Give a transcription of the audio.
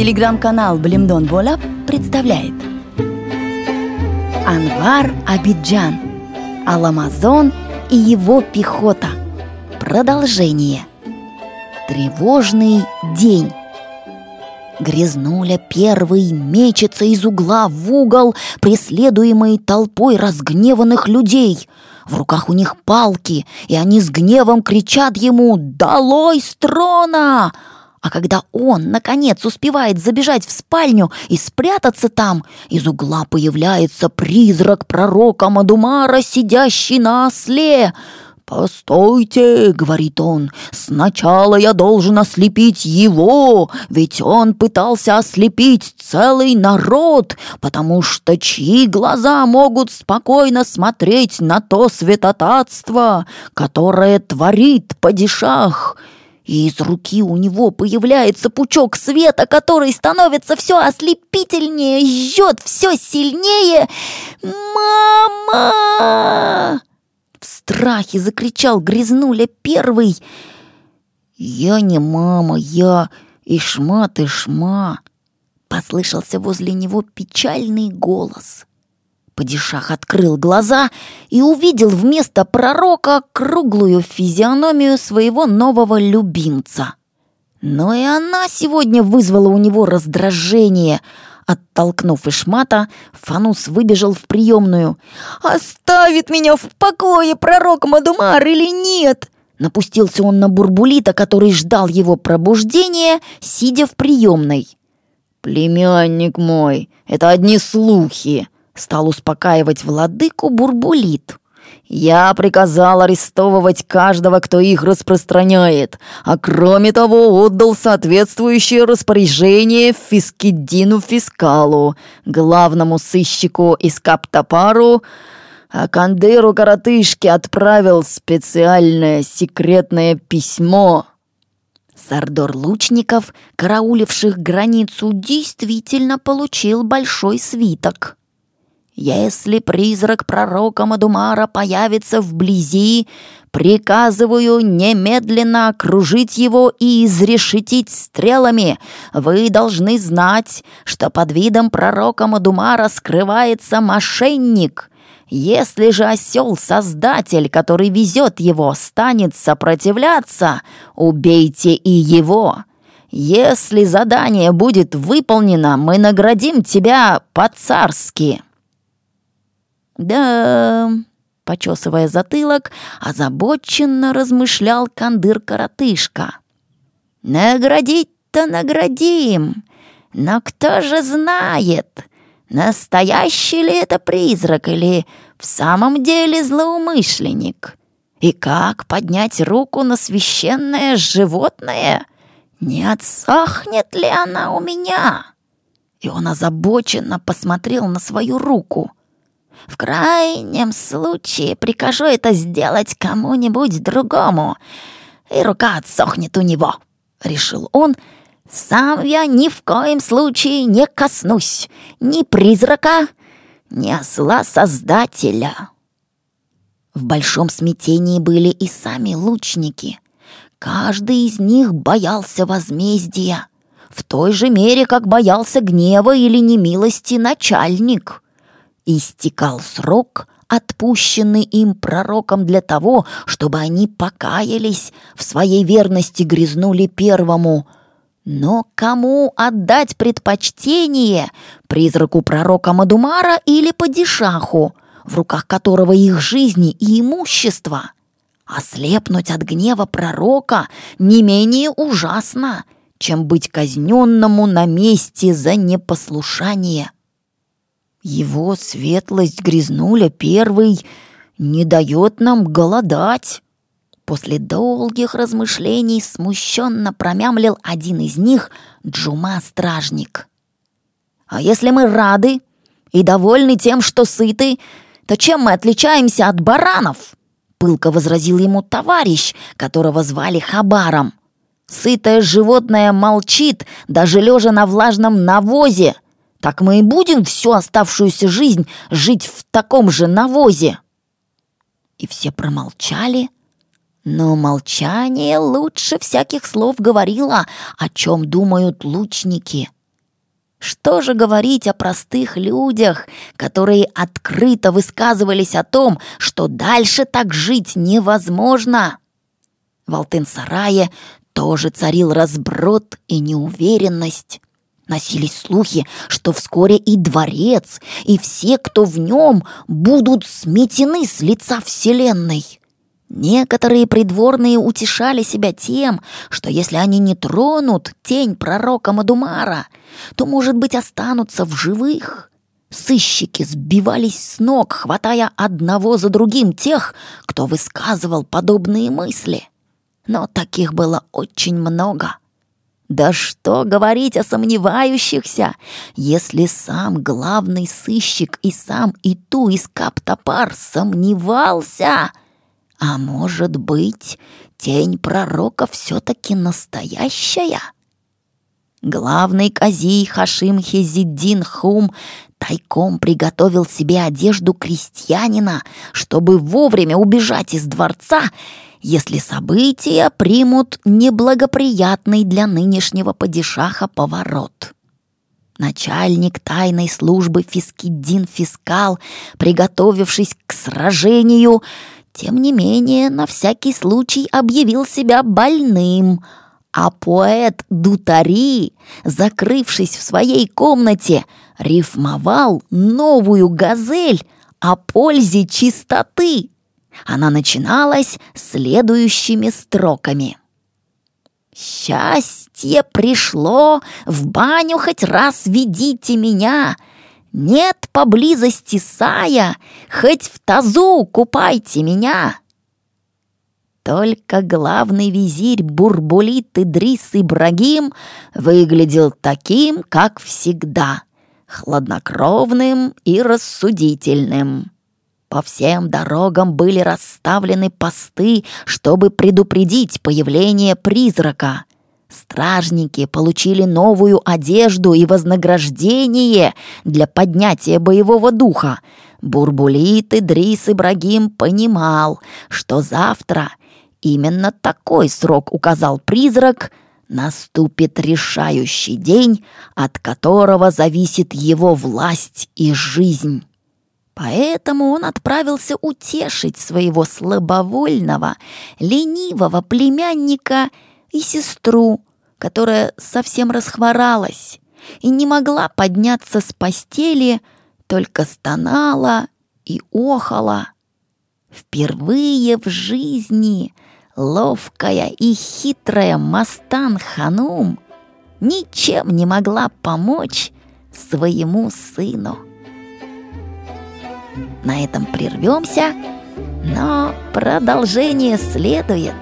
Телеграм-канал Блимдон Бола представляет Анвар Абиджан Аламазон и его пехота Продолжение Тревожный день Грязнуля первый мечется из угла в угол, преследуемый толпой разгневанных людей. В руках у них палки, и они с гневом кричат ему «Долой с трона!» А когда он, наконец, успевает забежать в спальню и спрятаться там, из угла появляется призрак пророка Мадумара, сидящий на осле. «Постойте», — говорит он, — «сначала я должен ослепить его, ведь он пытался ослепить целый народ, потому что чьи глаза могут спокойно смотреть на то святотатство, которое творит падишах?» И из руки у него появляется пучок света, который становится все ослепительнее, жжет все сильнее. «Мама!» В страхе закричал Грязнуля первый. «Я не мама, я Ишма ты шма!» Послышался возле него печальный голос. Падишах открыл глаза и увидел вместо пророка круглую физиономию своего нового любимца. Но и она сегодня вызвала у него раздражение. Оттолкнув Ишмата, Фанус выбежал в приемную. «Оставит меня в покое пророк Мадумар или нет?» Напустился он на Бурбулита, который ждал его пробуждения, сидя в приемной. «Племянник мой, это одни слухи», Стал успокаивать владыку Бурбулит. «Я приказал арестовывать каждого, кто их распространяет, а кроме того отдал соответствующее распоряжение Фискидину Фискалу, главному сыщику из Каптапару, а Кандыру Коротышке отправил специальное секретное письмо». Сардор лучников, карауливших границу, действительно получил большой свиток. Если призрак пророка Мадумара появится вблизи, приказываю немедленно окружить его и изрешетить стрелами. Вы должны знать, что под видом пророка Мадумара скрывается мошенник. Если же осел-создатель, который везет его, станет сопротивляться, убейте и его. Если задание будет выполнено, мы наградим тебя по-царски». «Да...» — почесывая затылок, озабоченно размышлял кандыр-коротышка. «Наградить-то наградим, но кто же знает, настоящий ли это призрак или в самом деле злоумышленник? И как поднять руку на священное животное? Не отсохнет ли она у меня?» И он озабоченно посмотрел на свою руку — в крайнем случае прикажу это сделать кому-нибудь другому, и рука отсохнет у него», — решил он. «Сам я ни в коем случае не коснусь ни призрака, ни осла-создателя». В большом смятении были и сами лучники. Каждый из них боялся возмездия, в той же мере, как боялся гнева или немилости начальник истекал срок, отпущенный им пророком для того, чтобы они покаялись в своей верности грязнули первому. Но кому отдать предпочтение, призраку пророка Мадумара или падишаху, в руках которого их жизни и имущество? Ослепнуть от гнева пророка не менее ужасно, чем быть казненному на месте за непослушание. Его светлость грязнуля первый не дает нам голодать. После долгих размышлений смущенно промямлил один из них Джума-стражник. «А если мы рады и довольны тем, что сыты, то чем мы отличаемся от баранов?» Пылко возразил ему товарищ, которого звали Хабаром. «Сытое животное молчит, даже лежа на влажном навозе, так мы и будем всю оставшуюся жизнь жить в таком же навозе. И все промолчали, но молчание лучше всяких слов говорило, о чем думают лучники. Что же говорить о простых людях, которые открыто высказывались о том, что дальше так жить невозможно? В Алтын-сарае тоже царил разброд и неуверенность. Носились слухи, что вскоре и дворец, и все, кто в нем, будут сметены с лица Вселенной. Некоторые придворные утешали себя тем, что если они не тронут тень пророка Мадумара, то, может быть, останутся в живых. Сыщики сбивались с ног, хватая одного за другим тех, кто высказывал подобные мысли. Но таких было очень много. Да что говорить о сомневающихся, если сам главный сыщик и сам Иту из Каптопар сомневался. А может быть, тень пророка все-таки настоящая? Главный казий Хашим Хезиддин Хум тайком приготовил себе одежду крестьянина, чтобы вовремя убежать из дворца если события примут неблагоприятный для нынешнего падишаха поворот. Начальник тайной службы Фискиддин Фискал, приготовившись к сражению, тем не менее на всякий случай объявил себя больным, а поэт Дутари, закрывшись в своей комнате, рифмовал новую газель о пользе чистоты. Она начиналась следующими строками. «Счастье пришло, в баню хоть раз ведите меня, нет поблизости сая, хоть в тазу купайте меня». Только главный визирь Бурбулит Идрис Ибрагим выглядел таким, как всегда, хладнокровным и рассудительным. По всем дорогам были расставлены посты, чтобы предупредить появление призрака. Стражники получили новую одежду и вознаграждение для поднятия боевого духа. Бурбулит Идрис Ибрагим понимал, что завтра, именно такой срок указал призрак, наступит решающий день, от которого зависит его власть и жизнь. Поэтому он отправился утешить своего слабовольного, ленивого племянника и сестру, которая совсем расхворалась и не могла подняться с постели, только стонала и охала. Впервые в жизни ловкая и хитрая Мастан Ханум ничем не могла помочь своему сыну. На этом прервемся, но продолжение следует.